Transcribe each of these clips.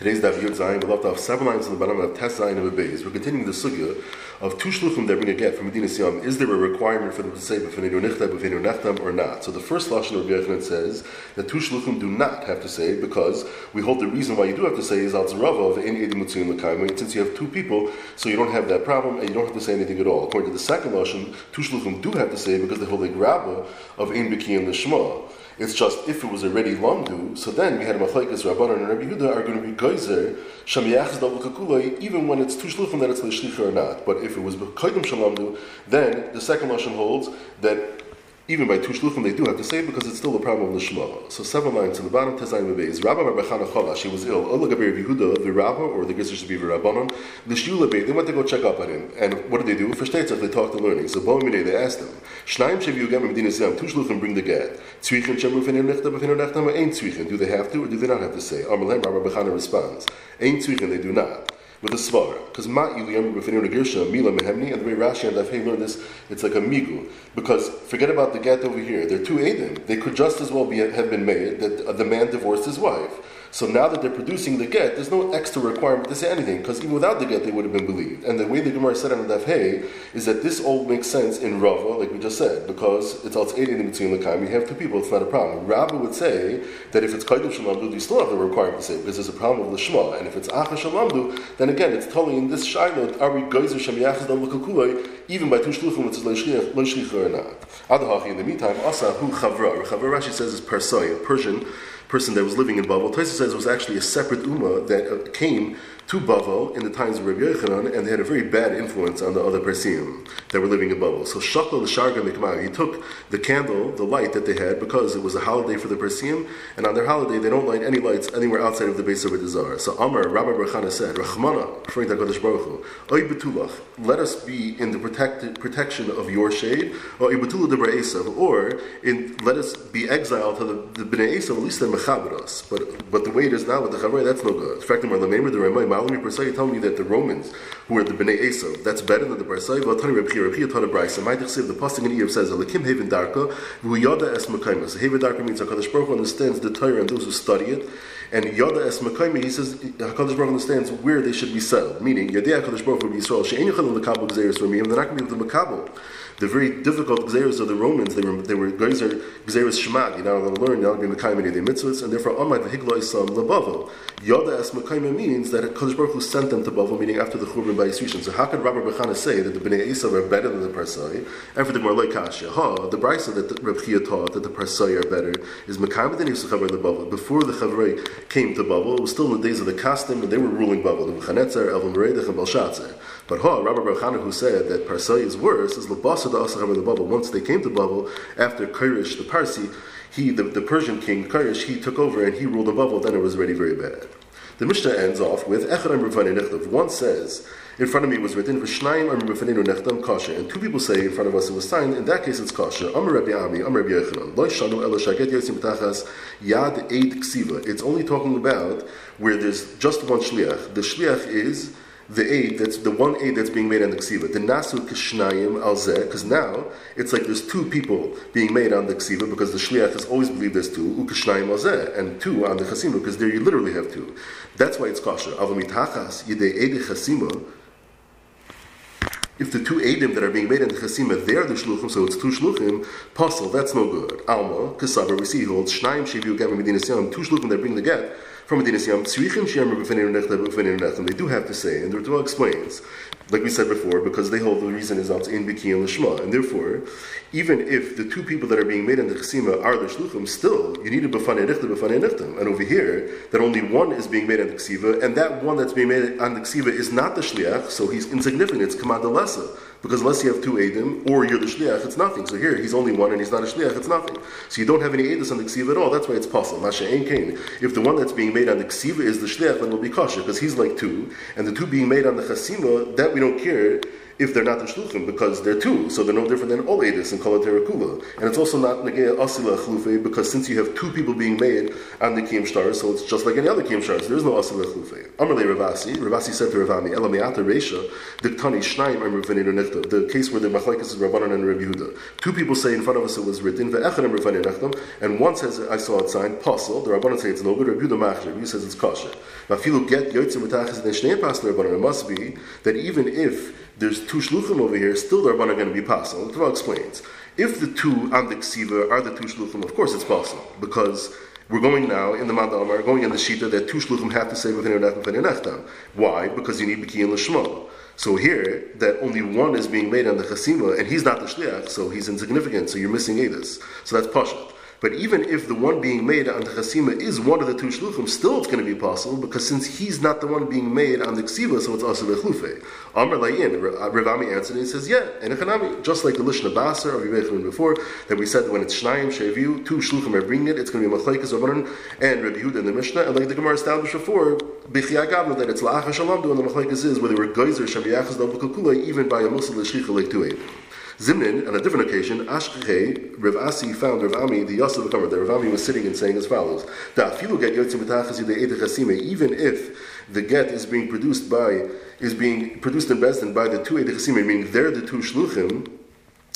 Today's Daf Yud Zayin, we left off seven lines on the bottom of Tes Zayin of a base. We're continuing the sugya of two shluchim that bring a get from Medina Siyam. Is there a requirement for them to say b'feinu nechtam, b'feinu nechtam, or not? So the first lashon of Rabbi Yochanan says that two shluchim do not have to say because we hold the reason why you do have to say is al of ein edim mutziyim l'kaim. Since you have two people, so you don't have that problem and you don't have to say anything at all. According to the second lashon, two shluchim do have to say because they hold a grabba of ein b'kiyim l'shma. It's just if it was already lamdu, so then we had a machlekes Rabbanan and Rabbi Yehuda are going to be geyser shamiyachas double kakulay, even when it's two shluchim that it's l'shlicha or not. But if it was b'koidim shalamdu, then the second lashon holds that even by two shluchim they do have to say it because it's still a problem of the Shema. So seven lines to the bottom, Tezayim Beis. Rabba Rabbi Chola, she was ill. Ola Gaber Yehuda, the Rabba, or the Gizer should be Rabbanon, the Shula Beit, they went to go check up on him. And what did they do? For Shtetzach, they talked to learning. So Bo Minei, they asked him, Shnaim Shev Yugam Medina Zem, two shluchim bring the get. Tzvichin Shemu Fenir Nechta, Befenir Nechta, Ein Tzvichin. Do they have to or do they not have to say? Amalem Rabbi Bechana responds, Ein Tzvichin, they do not with a svara. Because ma'i liyam b'finir negirsha mila mehemni, and the way Rashi and Dafei learned this, it's like a migu. Because forget about the get over here. They're two edim. They could just as well be have been made that the man divorced his wife. So now that they're producing the get, there's no extra requirement to say anything, because even without the get, they would have been believed. And the way the Gemara said on the Daf Hey is that this all makes sense in Rava, like we just said, because it's all in between the Lakam. You have two people, it's not a problem. Rabbi would say that if it's Kaidim Shalamdu, you still have the requirement to say because there's a problem with Lishma. And if it's Acha Shalamdu, then again, it's totally in this Shiloh, are we Geyser Shem even by two Shluchim, which is Leishlicha or not. Adahachi, in the meantime, Asa, who Chavra, Chavra Rashi says is Persai, Persian person that was living in Bavel. Taisa says it was actually a separate Ummah that uh, came to Bavel in the times of Rabbi Yochanan, and they had a very bad influence on the other Persim that were living in Bavel. So Shakal the Sharga Mikmah, he took the candle, the light that they had, because it was a holiday for the Persim, and on their holiday they don't light any lights anywhere outside of the base of a Dizar. So Amr, Rabbi Barchana said, Rachmana, referring to HaKadosh Baruch Hu, Oy Betulach, let us be in the protect, protection of your shade, or Ibetula Debra Esav, or in, let us be exiled to the, the Bnei Esav, at least they're Mechaberos. But, but the way it is now with the Chavray, that's no good. In fact, the Marlamemer, the Ramay, Malami Parsai telling me that the Romans, who are the Bnei Esav, that's better than the Parsai. V'atani Chia, Reb Chia taught. My Dechsiv, the pasuk in Iyov says, "Alekim Haven Darka, V'Yada Es Mekayma." So Haven Darka means Hakadosh Baruch understands the Torah and those who study it. And Yada Es Mekayma, he says Hakadosh Baruch understands where they should be settled. Meaning, Yadei Hakadosh Baruch Hu Yisrael She'en Yochalim Lekabel Gzeres Ramiyim. They're not going to be able to Makabel the very difficult gzeros of the Romans, they were they were gzeros shemag. You're not going to learn. You're not going to mekayim any mitzvahs, and therefore amad v'higla isam lebavel. Yoda es mekayim means that Kodesh Baruch Hu sent them to Bavel, meaning after the Churban by Yisrishon. So how could Rabbi Bechana say that the Bnei Esav are better than the Parsai? And for the Gemara Kasha, ha, the brisa that the Reb Chia taught that the Parsai are better is Yisrael the Bavel. Before the Chavrei came to Bavel, it was still in the days of the Kastim, and they were ruling Bavel. The Chanetzar, Elvam Meredech, and Belshazzar. But ha, Rabbi Bechana who said that Parsai is worse is Labasa the Bavel once they came to Babel, after Kirish the Parsi, he, the, the Persian king Kirish, he took over and he ruled the Babel, then it was already very bad. The Mishnah ends off with Echadam Rivani Nechtav. One says, in front of me was written, V'shnaim Am Rifaninu Nechtam Kasha. And two people say in front of us it was signed, in that case it's Kasha. Am Rabbi Ami, Am Rabbi Yechanan. Lo Shanu Ela Shaget Yosim B'tachas Yad Eid Ksiva. It's only talking about where there's just one Shliach. The Shliach is the aid that's the one aid that's being made on the ksiva. The nasu kishnayim al because now it's like there's two people being made on the ksiva because the shliach has always believed there's two ukishnayim al and two on the chasima because there you literally have two. That's why it's kosher. Avamitachas yidei edi chasima. If the two Adim that are being made in the Chasima, they're the Shluchim, so it's two Shluchim, Puzzle, that's no good. Alma, Kasavar, we see he holds, Shnaim, Sheviu, Gavin, Medina two Shluchim that bring the get, from Medina Siyam, Tzrichim Shemer B'Feneinu Nechta B'Feneinu Nechta. They do have to say, and the Torah explains, like we said before, because they hold the reason is out in Biki and Lishma, and therefore, even if the two people that are being made in the Chesima are the Shluchim, still, you need a B'Fanei Nechta B'Fanei Nechta. And over here, that only one is being made on the Ksiva, and that one that's being made on the Ksiva is not the Shliach, so he's insignificant, it's Kamad Lessa. Because unless you have two Edim, or you're the Shliach, it's nothing. So here, he's only one and he's not a Shliach, it's nothing. So you don't have any Edis on the Ksiva at all, that's why it's possible. If the one that's being made on the Ksiva is the Shliach, then it'll be kosher, because he's like two, and the two being made on the Chasima, that we don't care if they're not the shluchim because they're two, so they're no different than all edis and kol kula. And it's also not negei asila chlufe because since you have two people being made on the kiyim star, so it's just like any other kiyim stars. There is no asila chlufe. Amarle Rav Asi, Ravasi said to Rav Ami, Elamiata Reisha, Diktani Shnaim Amr Nechta. The case where the machlekes is Rabbanan and Rabbi Yehuda. Two people say in front of us it was written ve'echad Amr Nechta, and one says I saw it signed pasul. The Rabbanan say it's no good. Rabbi Yehuda Machshir. He says it's kosher. Mafilu get yotzim v'tachas and shnei pas Rabbanan. It must be that even if there's two shluchim over here, still the Rabbanan are going to be pasul. The Torah explains. If the two on the are the two shluchim, of course it's possible because we're going now in the Mandamar, going in the Shita that two shluchim have to say within nechtam. Why? Because you need biki and lishma. So here, that only one is being made on the chasima, and he's not the shliach, so he's insignificant. So you're missing edus. So that's pashat. But even if the one being made on the chasima is one of the two shluchim, still it's going to be possible because since he's not the one being made on the ksiva, so it's also the chlufe. Amr Layin, Rav Ami uh, answered and he says, yeah, and echanami, just like the Lishna Basar of Yivechim before, that we said when it's Shnayim, Sheviu, two shluchim are bringing it, it's going to be Machlaikas Rabbanan and Rabbi Yehuda in the Mishnah, and like the Gemara established before, Bechia Gavna, that it's La'acha Shalamdu, and the Machlaikas is where they were Geyser, Shaviyachas, Dabukakula, even by a Musa L'shchicha like Tuaid. Zimnin, on a different occasion, Ashkechei, Rav Asi found Rav Ami, the Yosef Kamer, that Rav Ami was sitting and saying as follows, even if the get is being produced by, is being produced in Bezdin by the two Edechasime, meaning they're the two Shluchim,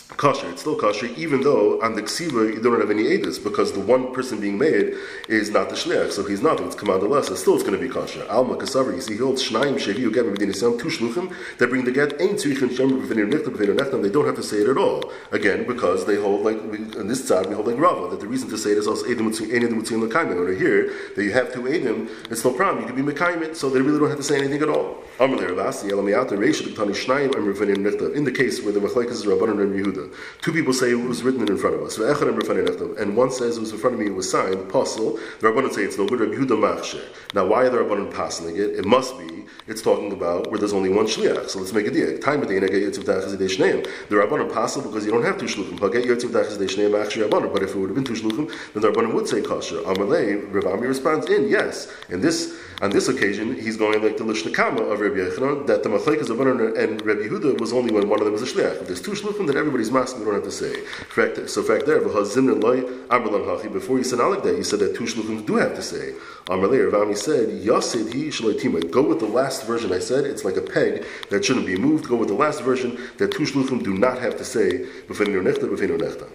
kosher. It's still kosher, even though on the ksiva you don't have any edus because the one person being made is not the shliach, so he's not. It's command less. Still, it's going to be kosher. Alma kasavar. You see, he holds shnayim shevi you get within two shluchim that bring the get ain't tzrichin shemer b'vinir nichtam b'vinir nechtam. They don't have to say it at all. Again, because they hold like in this side we hold like Rava that the reason to say it is also edim edim mutzin lekayim. Over here that you have two edim, it's no problem. You can be mekayim so they really don't have to say anything at all. In the case where the machlekes is Rabbanan and Yehuda. Two people say it was written in front of us. And one says it was in front of me, it was signed, apostle. The Rabbanan say it's no good. Rabbi Yehuda Now, why are the Rabbanan passing it? It must be, it's talking about where there's only one shliach. So let's make a deal. Time of the The Rabbanan passel because you don't have two shluchim. But if it would have been two shluchim, then the Rabbanan would say kosher. Amalei, Rav Ami responds in, yes. In this, on this occasion, he's going like the Lishnakama of Rabbi Yechanan, that the Machlekes of and Rabbi Yehuda was only when one of them was a shliach. If there's two shluchim, then everybody's masking, we don't have to say. Fact, so fact there, before you said like that, you said that two shluchim do have to say. Amalei, Rav Ami said, Yasid he shaloitima. Go with the last version I said, it's like a peg that shouldn't be moved. Go with the last version that two shluchim do not have to say, b'feinu nechta, b'feinu nechta.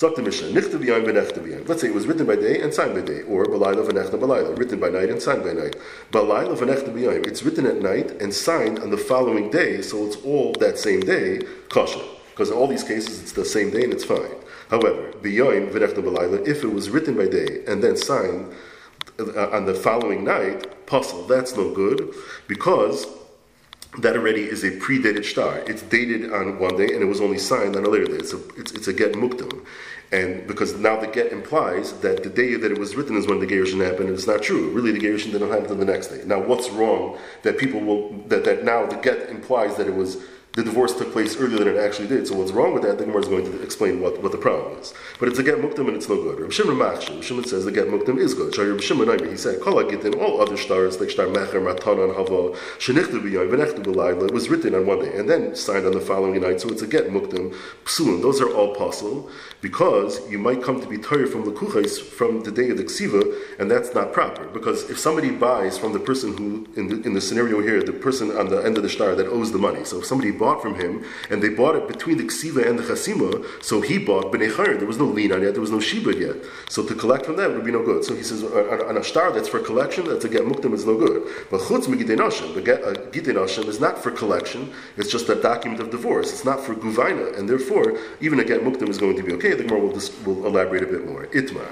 Mishnah. Let's say it was written by day and signed by day, or Balayla V'Nechtav Balayla, written by night and signed by night. Balayla V'Nechtav Yom. It's written at night and signed on the following day, so it's all that same day, kosher. Because in all these cases, it's the same day and it's fine. However, Balayla, if it was written by day and then signed uh, on the following night, puzzle, that's no good, because that already is a predated star. It's dated on one day and it was only signed on a later day. It's a, it's, it's a get muktam. And because now the get implies that the day that it was written is when the Gerushin happened, and it's not true. Really, the Gerushin didn't happen until the next day. Now, what's wrong that people will, that, that now the get implies that it was the divorce took place earlier than it actually did. So what's wrong with that? The Gemara is going to explain what, what the problem is. But it's a get muktam and it's no good. Rav Shimon Machshir, Shimon says the get muktam is good. Shari Rav Shimon he said, Kol in all other stars, like star Mecher, Matan, and Hava, Shenichtu b'yoy, V'nechtu b'layla, was written on one day, and then signed on the following night, so it's a get muktam, psulim. Those are all possible, because you might come to be tired from the kuchais from the day of the ksiva, and that's not proper. Because if somebody buys from the person who, in the, in the scenario here, the person on the end of the star that owes the money, so if somebody bought from him, and they bought it between the ksiva and the chasima. So he bought b'nei chayr. There was no lien on it. There was no shibud yet. So to collect from that would be no good. So he says on a star that's for collection, that's a get muktim is no good. But chutz megidei nashim, the get uh, is not for collection. It's just a document of divorce. It's not for guvaina, and therefore even a get muktim is going to be okay. The Gemara will, dis- will elaborate a bit more. Itma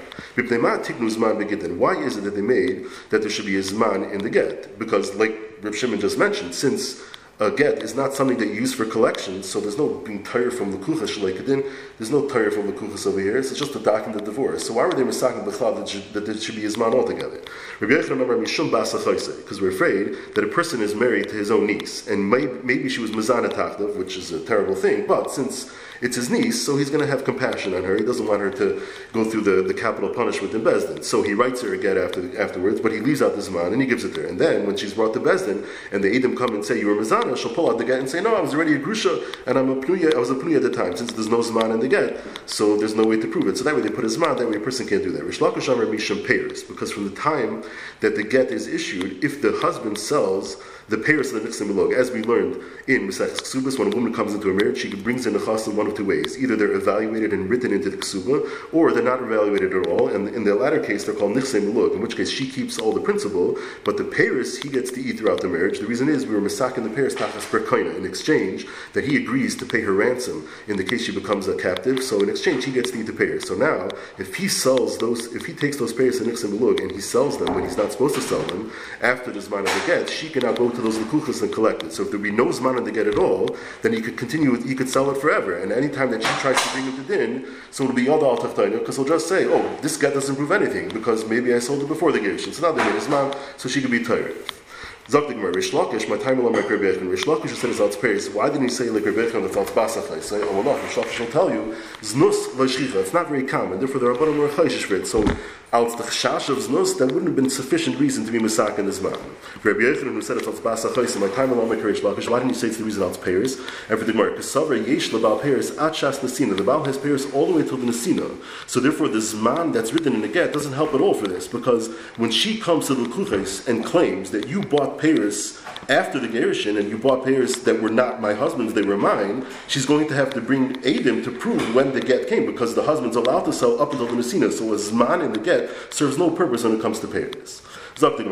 Why is it that they made that there should be a zman in the get? Because like Reb Shimon just mentioned, since a get is not something that you use for collection, so there's no being tired from the kuchas shleikadin, there's no tired from the kuchas over here, it's just a document of divorce. So why were they misaking b'chal that, that there should be man altogether? Rabbi Yechon remember mishum because we're afraid that a person is married to his own niece, and maybe, maybe she was mazana which is a terrible thing, but since it's his niece, so he's going to have compassion on her. He doesn't want her to go through the, the capital punishment in Besdin. So he writes her a get after, afterwards, but he leaves out the Zman and he gives it to her. And then when she's brought to Besdin and the Edom come and say, You were Mazana she'll pull out the get and say, no, I was already a grusha, and I'm a pnuya, I was a pnuya at the time, since there's no zman in the get, so there's no way to prove it. So that way they put a zman, that way a person can't do that. Rish Lakish Amar Misham Peiris, because from the time that the get is issued, if the husband sells the Peiris of the Nixon Milog, as we learned in Mesech Ksubas, when a woman comes into a marriage, she brings in a chas in one of two ways. Either they're evaluated and written into the Ksuba, or they're not evaluated at all, and in the latter case, they're called Nixon Milog, in which case she keeps all the principal, but the Peiris, he gets to eat throughout the marriage. The reason is we were Mesak in the Peiris Tachas Perkoina, in exchange that he agrees to pay her ransom in the case she becomes a captive, so in exchange he gets to eat the Peiris. So now, if he sells those, if he takes those Peiris and Nixon Milog and he sells them when he's not supposed to sell them, after the Zman of the get, she can now go to those Lekuchas and collect it. So if there be no Zman to get it all, then he could continue, he could sell it forever. And any time that she tries to bring it to din, so it'll be yada al because he'll just say, oh, this get doesn't prove anything, because maybe I sold it before the Gerushin. So now they made Zman, so she could be tired. Sagt Gemara, Rish my time along like Rabbi Yechon. Rish Lakish said it's Alts Why didn't he say like Rabbi Yechon that's Alts Basachai? Say, oh well, no, Rish Lakish will tell you, Znus Lashchicha. It's not very common. Therefore, there are Rabbanim were Chayshish for it. So, Alts the Chash of Znus, that wouldn't have been sufficient reason to be Masak in this man. Rabbi Yechon, who said it's Alts Basachai, so my time along like Rish Lakish, why didn't he say it's the reason Alts Peiris? And for the Gemara, Kasavra Yesh Labal Peiris at Shas Nasina. The Baal has Peiris all the way till the Nasina. So therefore, the Zman that's written in the get doesn't help at all for this, because when she comes to the Kuches and claims that you bought Peiris after the Gerushin and you bought pairs that were not my husband's, they were mine, she's going to have to bring Adim to prove when the get came because the husband's allowed to sell up until the Messina. So a Zman in the get serves no purpose when it comes to Peiris. Now we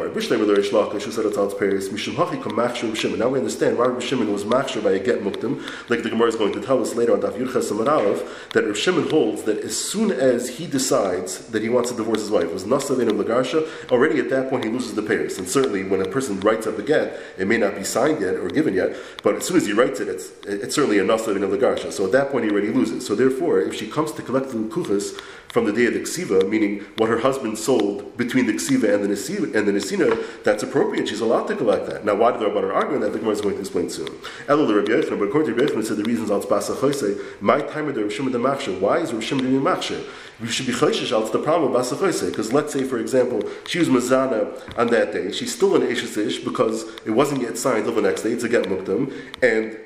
understand why Rabbi Shimon was Machshir by a get muktim, like the Gemara is going to tell us later on Daf Yudcha Samar that Rabbi Shimon holds that as soon as he decides that he wants to divorce his wife, was Nasav of Lagarsha, already at that point he loses the Peiris. And certainly when a person writes up a get, it may not be signed yet or given yet, but as soon as he writes it, it's, it's certainly a Nasav of Lagarsha. So at that point he already loses. So therefore, if she comes to collect the Kuchas from the day of the Ksiva, meaning what her husband sold between the Ksiva and the Nesiva, and the Nesina, that's appropriate. She's allowed to collect that. Now, why did the Rabbanan argue that? The Gemara is going to explain soon. Elul the Rabbi Yechon, but according to Rabbi Yechon, said the reasons al Tzbasa my time of the Rishim the Machsher. Why is Rishim the Machsher? We should be chayshish out the problem of Basa because let's say, for example, she was Mazana on that day, she's still an Ish because it wasn't yet signed till the next day, it's a get mukdam, and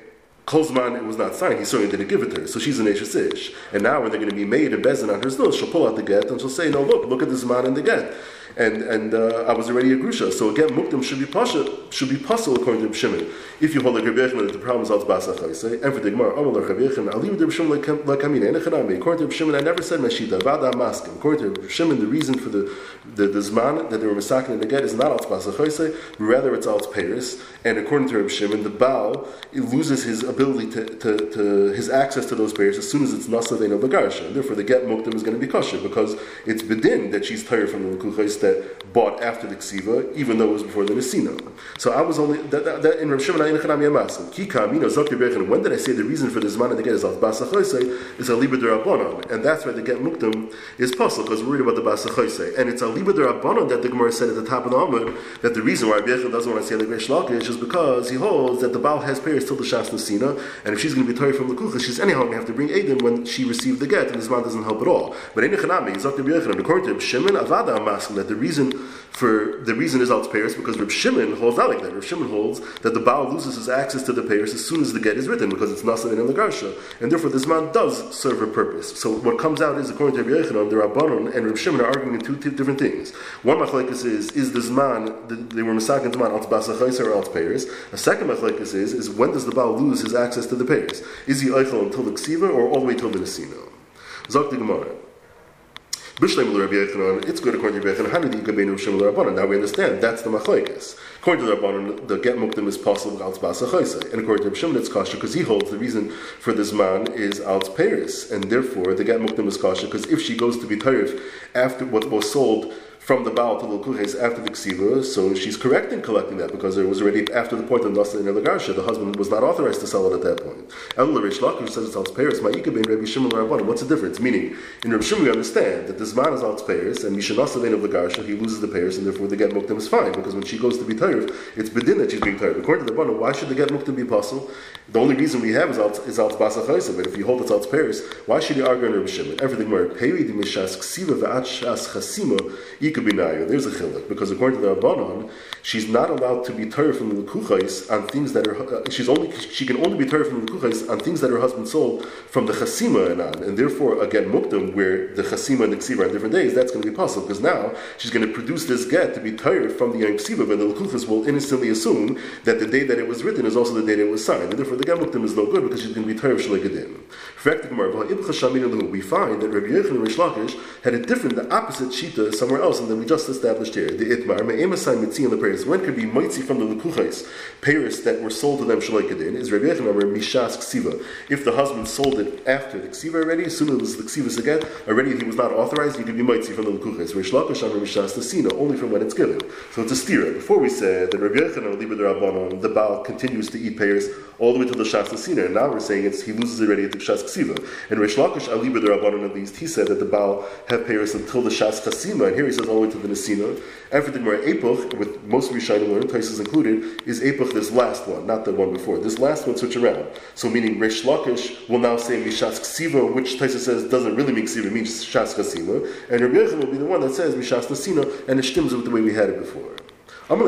Kozman, it was not signed. He certainly didn't give it to her. So she's an Ish. And now when they're going to be made and bezin on her nose, she'll pull out the get and she'll say, no, look, look at this man in the get and and uh, I was already a grusha. So again, mukdim should be pasha, should be puzzle according to Shimon. If you hold like Rabbi that the problem is al basach and for the Gemara, Amal Rabbi Yechon, I'll leave Rabbi Shimon like kamina. According to Rabbi Shimon, I never said mashita vada maskim. According to Rabbi Shimon, the reason for the the, the zman that they were masakin in the get is not al basach rather it's al peiris. And according to Rabbi Shimon, the Baal loses his ability to, to, to his access to those pairs as soon as it's nasavein of the garsha. Therefore, the get mukdim is going to be kosher because it's bedin that she's tired from the lukuchais that bought after the ksiva, even though it was before the nesina. So I was only that, that, that in Rav Shimon Ayin Chanam Yamasim. Kikam, you know, Zakir Berchen. When did I say the reason for the zman of the get is basachoisei is a liba derabanan, and that's why the get mukdim is possible because we're worried about the basachoisei, and it's a liba derabanan that the Gemara said at the top of the Amud that the reason why Berchen doesn't want to say the Reish Lakish is because he holds that the Baal has pairs till the Shas Nesina, and if she's going to be tired from the Kucha, she's anyhow going to have to bring Aiden when she received the get, and this man doesn't help at all. But in Chanami, Zakir Berchen, according to Shimon Avada Amaskim, that the reason for the reason is out pairs because Reb Shimon holds not like that. Reb Shimon holds that the Baal loses his access to the pairs as soon as the get is written because it's Nasa in the Garsha, and therefore this man does serve a purpose. So what comes out is according to Reb Yechanan, the Rabbanon and Reb Shimon are arguing in two, two different things. One machlekes is is this man they were misakin man alt basachais or alt pairs. A second machlekes is is when does the Baal lose his access to the pairs? Is he eichel until the ksiva or all the way till the nesino? Zok the Gemara. It's good according to Rabbi Shem? Now we understand that's the machlekes. According to the Rabbanan, the get muktim is possible al tzbasa and according to Rabbi Shimon, it's kosher because he holds the reason for this man is al Peiris, and therefore the get muktim is kosher because if she goes to be tarif after what was sold from the Baal to the Kuches after the Ksiva, so she's correct in collecting that because it was already after the point of Nasa in Elagarsha. The husband was not authorized to sell it at that point. El Rish Lakish says it's Alts Peiris, Ma'ika ben Rabbi Shimon Rabbanim. What's the difference? Meaning, in Rabbi Shimon we understand that this man is Alts Peiris and Mishanasa ben of Lagarsha, he loses the Peiris and therefore the get Muktim is fine because when she goes to be tired, it's Bedin that she's being tired. According to the Rabbanim, why should the get Muktim be possible? The only reason we have is Alts, is Alts Basa but if you hold it's Alts Peiris, why should you argue in Rabbi Shimon? Everything more. Peri di Mishas Ksiva ve'at Shas Chasima, Could be. There's a chiluk, because according to the Rabbanon, she's not allowed to be Torah from the Lekuchais on things that are, uh, she's only, she can only be Torah from the Lekuchais on things that her husband sold from the Chasima and on. And therefore, again, Mukdam, where the Chasima and the Ksiva are different days, that's going to be possible, because now she's going to produce this get to be Torah from the Yom Ksiva, but the Lekuchas will innocently assume that the day that it was written is also the day that it was signed. And therefore, the get is no good, because she's going to be Torah We find that Rabbi Yechon and Rish Lakish had a different, the opposite shita somewhere else, and then we just established here. The Itmar, Me'emasai Mitzi in the Peiris. When could be Mitzi from the Lekuchais, Peiris that were sold to them Shalaikadin, is Rabbi Yechon Amar Mishas Ksiva. If the husband sold it after the Ksiva already, as soon as the Ksiva again, already he was not authorized, he could be Mitzi from the Lekuchais. Rish Lakish Amar Mishas Tasina, only from when it's given. So it's a stira. Before we said that Rabbi Yechon or Liber Rabbanon, the Baal continues to eat Peiris all the way to the Shas Tasina, and now we're saying it's he loses already at the Shas And Rish Lakish Aliber the Rabbanon at least, he said that the Baal have Peiris until the Shas Chasima, and here he says all the way to the Nesina. The Gemara Epoch, with most Rishonim learn, Taisus included, is Epoch this last one, not the one before. This last one switch around. So meaning Rish Lakish will now say Mishas Ksiva, which Taisus says doesn't really mean Ksiva, it means Shas Chasima. And Rabbi Yechon will be the one that says Mishas Nesina, and it stims with the way we had it before. There are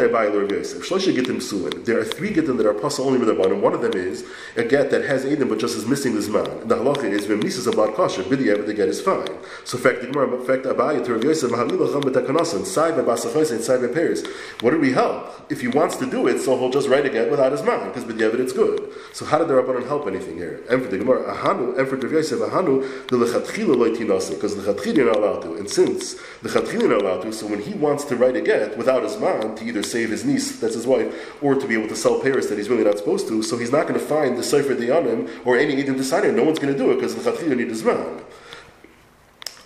three gittim that are possible only with the bottom. One of them is a get that has Adam but just is missing this man. The halacha is when mises a blood kosher, b'diavad the get is fine. So fact the Gemara, fact Abaye to Rav Yosef, mahalila cham b'takanasan, sai b'basachos and sai b'peres. What do we help? If he wants to do it, so he'll just write a get without his man because b'diavad it's good. So how did the Rabbanon help anything here? And for the Gemara, ahanu, and for Rav Yosef, ahanu, the lechatchila loitinasa because the lechatchila you're not allowed to. And since the lechatchila you're not allowed to, so when he wants to write a get without his man, to either save his niece, that's his wife, or to be able to sell Peiris that he's really not supposed to. So he's not going to find the Sefer Dayanim or any Edom designer. No one's going to do it because the Chatchila need his man.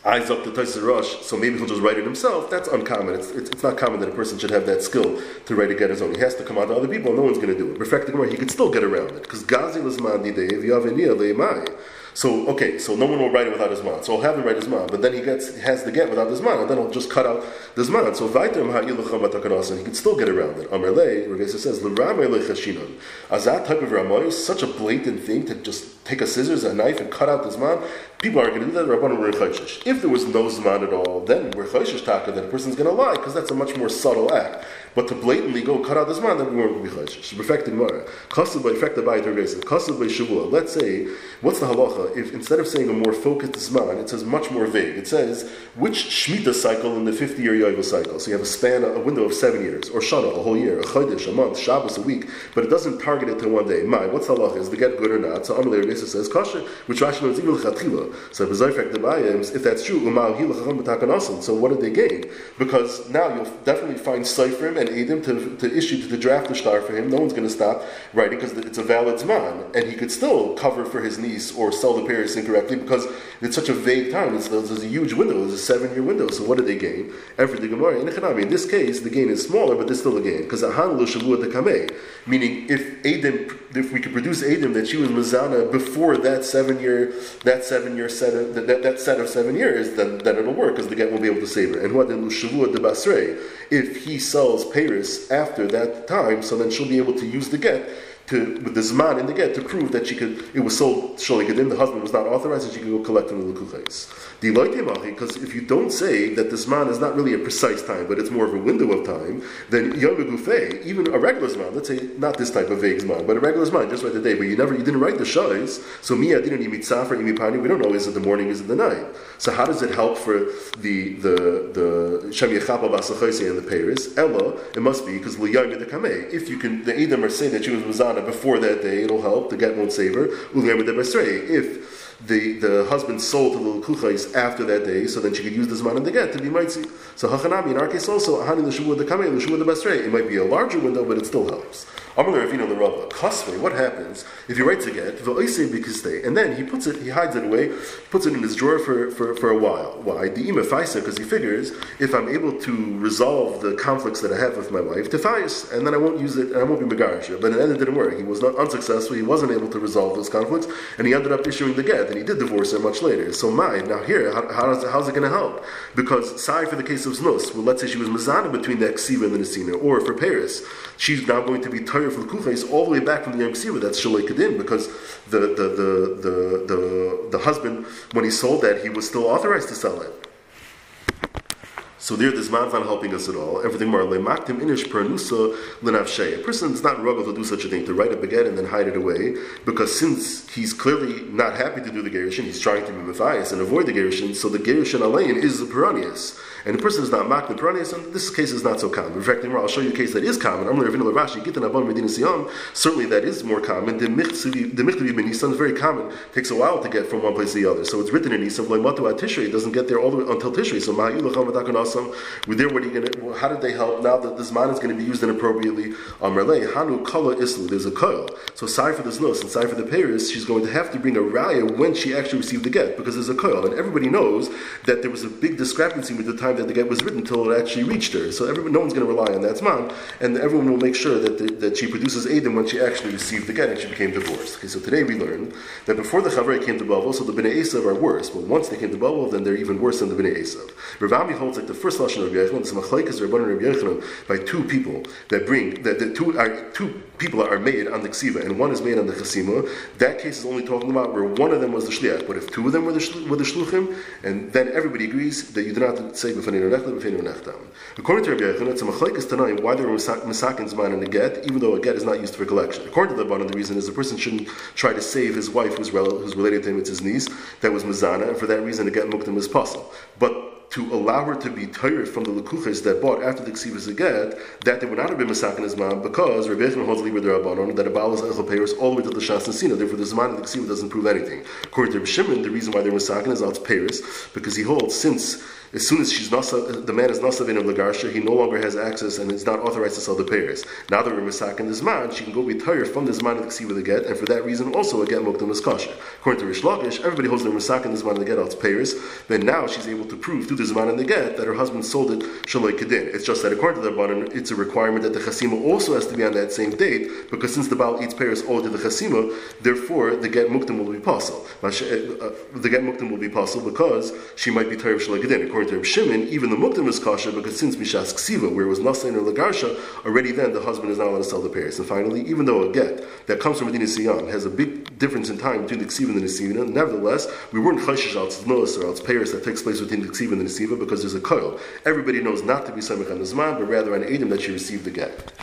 Eyes up the Taisa Rosh, so maybe he'll just write it himself. That's uncommon. It's, it's, it's, not common that a person should have that skill to write it get his own. He has to come out to other people, no one's going to do it. Perfect he could still get around it. Because Gazi was Mandi Dev, Yavenia Leimai. So okay, so no one will write it without his man. So I'll have him write his man, but then he gets has the get without his man, and then he'll just cut out this man. So vaitem and he can still get around it. Amarle, Ravesa says, As that type of ramoy is such a blatant thing to just take a scissors, a knife, and cut out this man. People aren't going to do that. Rabbanim were If there was no zman at all, then we're taka that a person's going to lie because that's a much more subtle act. But to blatantly go cut out this man, then we weren't going to be chayshish. Perfect Gemara. Kasav by effect by Kasav by. Let's say, what's the halacha if instead of saying a more focused zman, it says much more vague. It says which shmita cycle in the 50 year yovel cycle. So you have a span, a window of seven years, or shana, a whole year, a chodesh, a month, Shabbos, a week, but it doesn't target it to one day. My, what's halacha? Is the get good or not? So Amalei Rebbe says kosher, which Rashi knows even l'chatchila. So if that's true, so what did they gain? Because now you'll definitely find Seifrim and Adam to, to issue to the draft the star for him. No one's going to stop writing because it's a valid zman, and he could still cover for his niece or sell the Peiris incorrectly because it's such a vague time. It's, there's a huge window. There's a seven-year window. So what did they gain? Every Gemara in In this case, the gain is smaller, but there's still a gain because ahan lo the. Meaning, if Adam, if we could produce Adam that she was mazana before that seven-year that seven-year set of that, that, set of seven years, then, then it'll work because the get will be able to save her. And what then Shavua de if he sells Peiris after that time, so then she'll be able to use the get to with the zman in the get to prove that she could it was sold sholigadim, the husband was not authorized, and she could go collect from the lukuchais. Because if you don't say that the zman is not really a precise time, but it's more of a window of time, then yom gufe, even a regular zman, let's say not this type of vague zman, but a regular zman, just write the day, but you never you didn't write the shais, so miya didn't even tzafar imipani, we don't know is it the morning, is it the night. So how does it help for the the the shem yechapa and the Peiris? Ella, it must be because liyam the kameh. If you can, the Edom are saying that she was before that day, it'll help. The get won't save her. If the, the husband sold to the Lukuchais after that day, so then she could use the Zman and the get to be Maitzi. So Hachanami, in our case also, Ahani L'shuvu the Kamei, L'shuvu the Basrei. It might be a larger window, but it still helps. The Rava, Kasvei, what happens if he writes a get, and then he puts it, he hides it away, puts it in his drawer for, for, for a while. Why? The because he figures, if I'm able to resolve the conflicts that I have with my wife, and then I won't use it, and I won't be Megarish. But in the end it didn't work. He was not unsuccessful, he wasn't able to resolve those conflicts, and he ended up issuing the get, and he did divorce her much later. So my, now here, how, how how's it going to help? Because, sorry for the case of Znos, well let's say she was Mazana between the Ksiva and the Nesina, or for Peiris, she's now going to be tired for the Kuchais all the way back from the Yom Ksiva, that's Shalai Kadin, because the, the, the, the, the, the husband, when he sold that, he was still authorized to sell it. So there, this man's not helping us at all. Everything more inish. A person is not rugged to do such a thing to write a baguette and then hide it away, because since he's clearly not happy to do the gerushin, he's trying to be matthias and avoid the gerushin. So the gerushin alein is the peranius and the person is not mak the Piranias, and this case is not so common. In fact, I'll show you a case that is common. Certainly that is more common. The Michtavi ben Nisan is very common. It takes a while to get from one place to the other. So it's written in Nisan, it doesn't get there all the way until Tishrei. So we're there, what are you going to, how did they help now that this man is going to be used inappropriately? Um, Hanu Kala Islu, there's a coil. So sorry for this nose and sorry for the Peiris, she's going to have to bring a raya when she actually received the get because there's a coil. And everybody knows that there was a big discrepancy with the time that the get was written until it actually reached her. So everyone, no one's going to rely on that mom, and everyone will make sure that, the, that she produces Adam when she actually received the get and she became divorced. Okay, so today we learned that before the Chavrei came to Bavel, so the Bnei Esav are worse. But once they came to Bavel, then they're even worse than the Bnei Esav. Rav Ami holds like the first lashon of Yechon, this machlekes Rabban and Rabbi Yochanan by two people that bring that the two are two people are made on the ksiva and one is made on the chasima. That case is only talking about where one of them was the shliach, but if two of them were the, were the shluchim, and then everybody agrees that you do not say b'fanei According to Rabbi Yechon, it's a machlekes tanaim why there were misakin's man in the get, even though a get is not used for collection. According to the Rabbanon, the reason is the person shouldn't try to save his wife who's, rel- who's related to him, it's his niece, that was mazana, and for that reason a get muktim is possible. But to allow her to be tired from the lekuches that bought after the ksivas aget, that they would not have been masakin his mom because Rabbi Yechon holds with the rabbanon that a baal is all the way to the shas and sina. Therefore, the zman of the ksiva doesn't prove anything. According to Rabbi Shimon, the reason why they're masakin is out payers because he holds since as soon as she's nasa, the man is nasav in a lagarsha, he no longer has access and is not authorized to sell the payers. Now that we're masakin this man, she can go be tired from this man of the ksiva the get, and for that reason also again muktam is kosher. According to Rish Lakish, everybody holds the masakin this man of the get out payers. Then now she's able to prove through this man in the get that her husband sold it shaloi kedin. It's just that according to the Rabbanan, it's a requirement that the chasima also has to be on that same date because since the Baal eats payers all to the chasima, therefore the get muktam will be possible. Uh, uh, the get muktam will be possible because she might be tired shaloi kedin. According to Reb Shimon, even the muktam is kosher because since mishas ksiva, where it was nasain or lagarsha, already then the husband is not allowed to sell the payers. And finally, even though a get that comes from Medina Siyam has a big difference in time between the ksiva and the nesivina, nevertheless, we weren't chayshish al tznos or al payers that takes place between the ksiva and the nesiva because there's a coil. Everybody knows not to be samich on the zman, but rather on Adam that she received the get.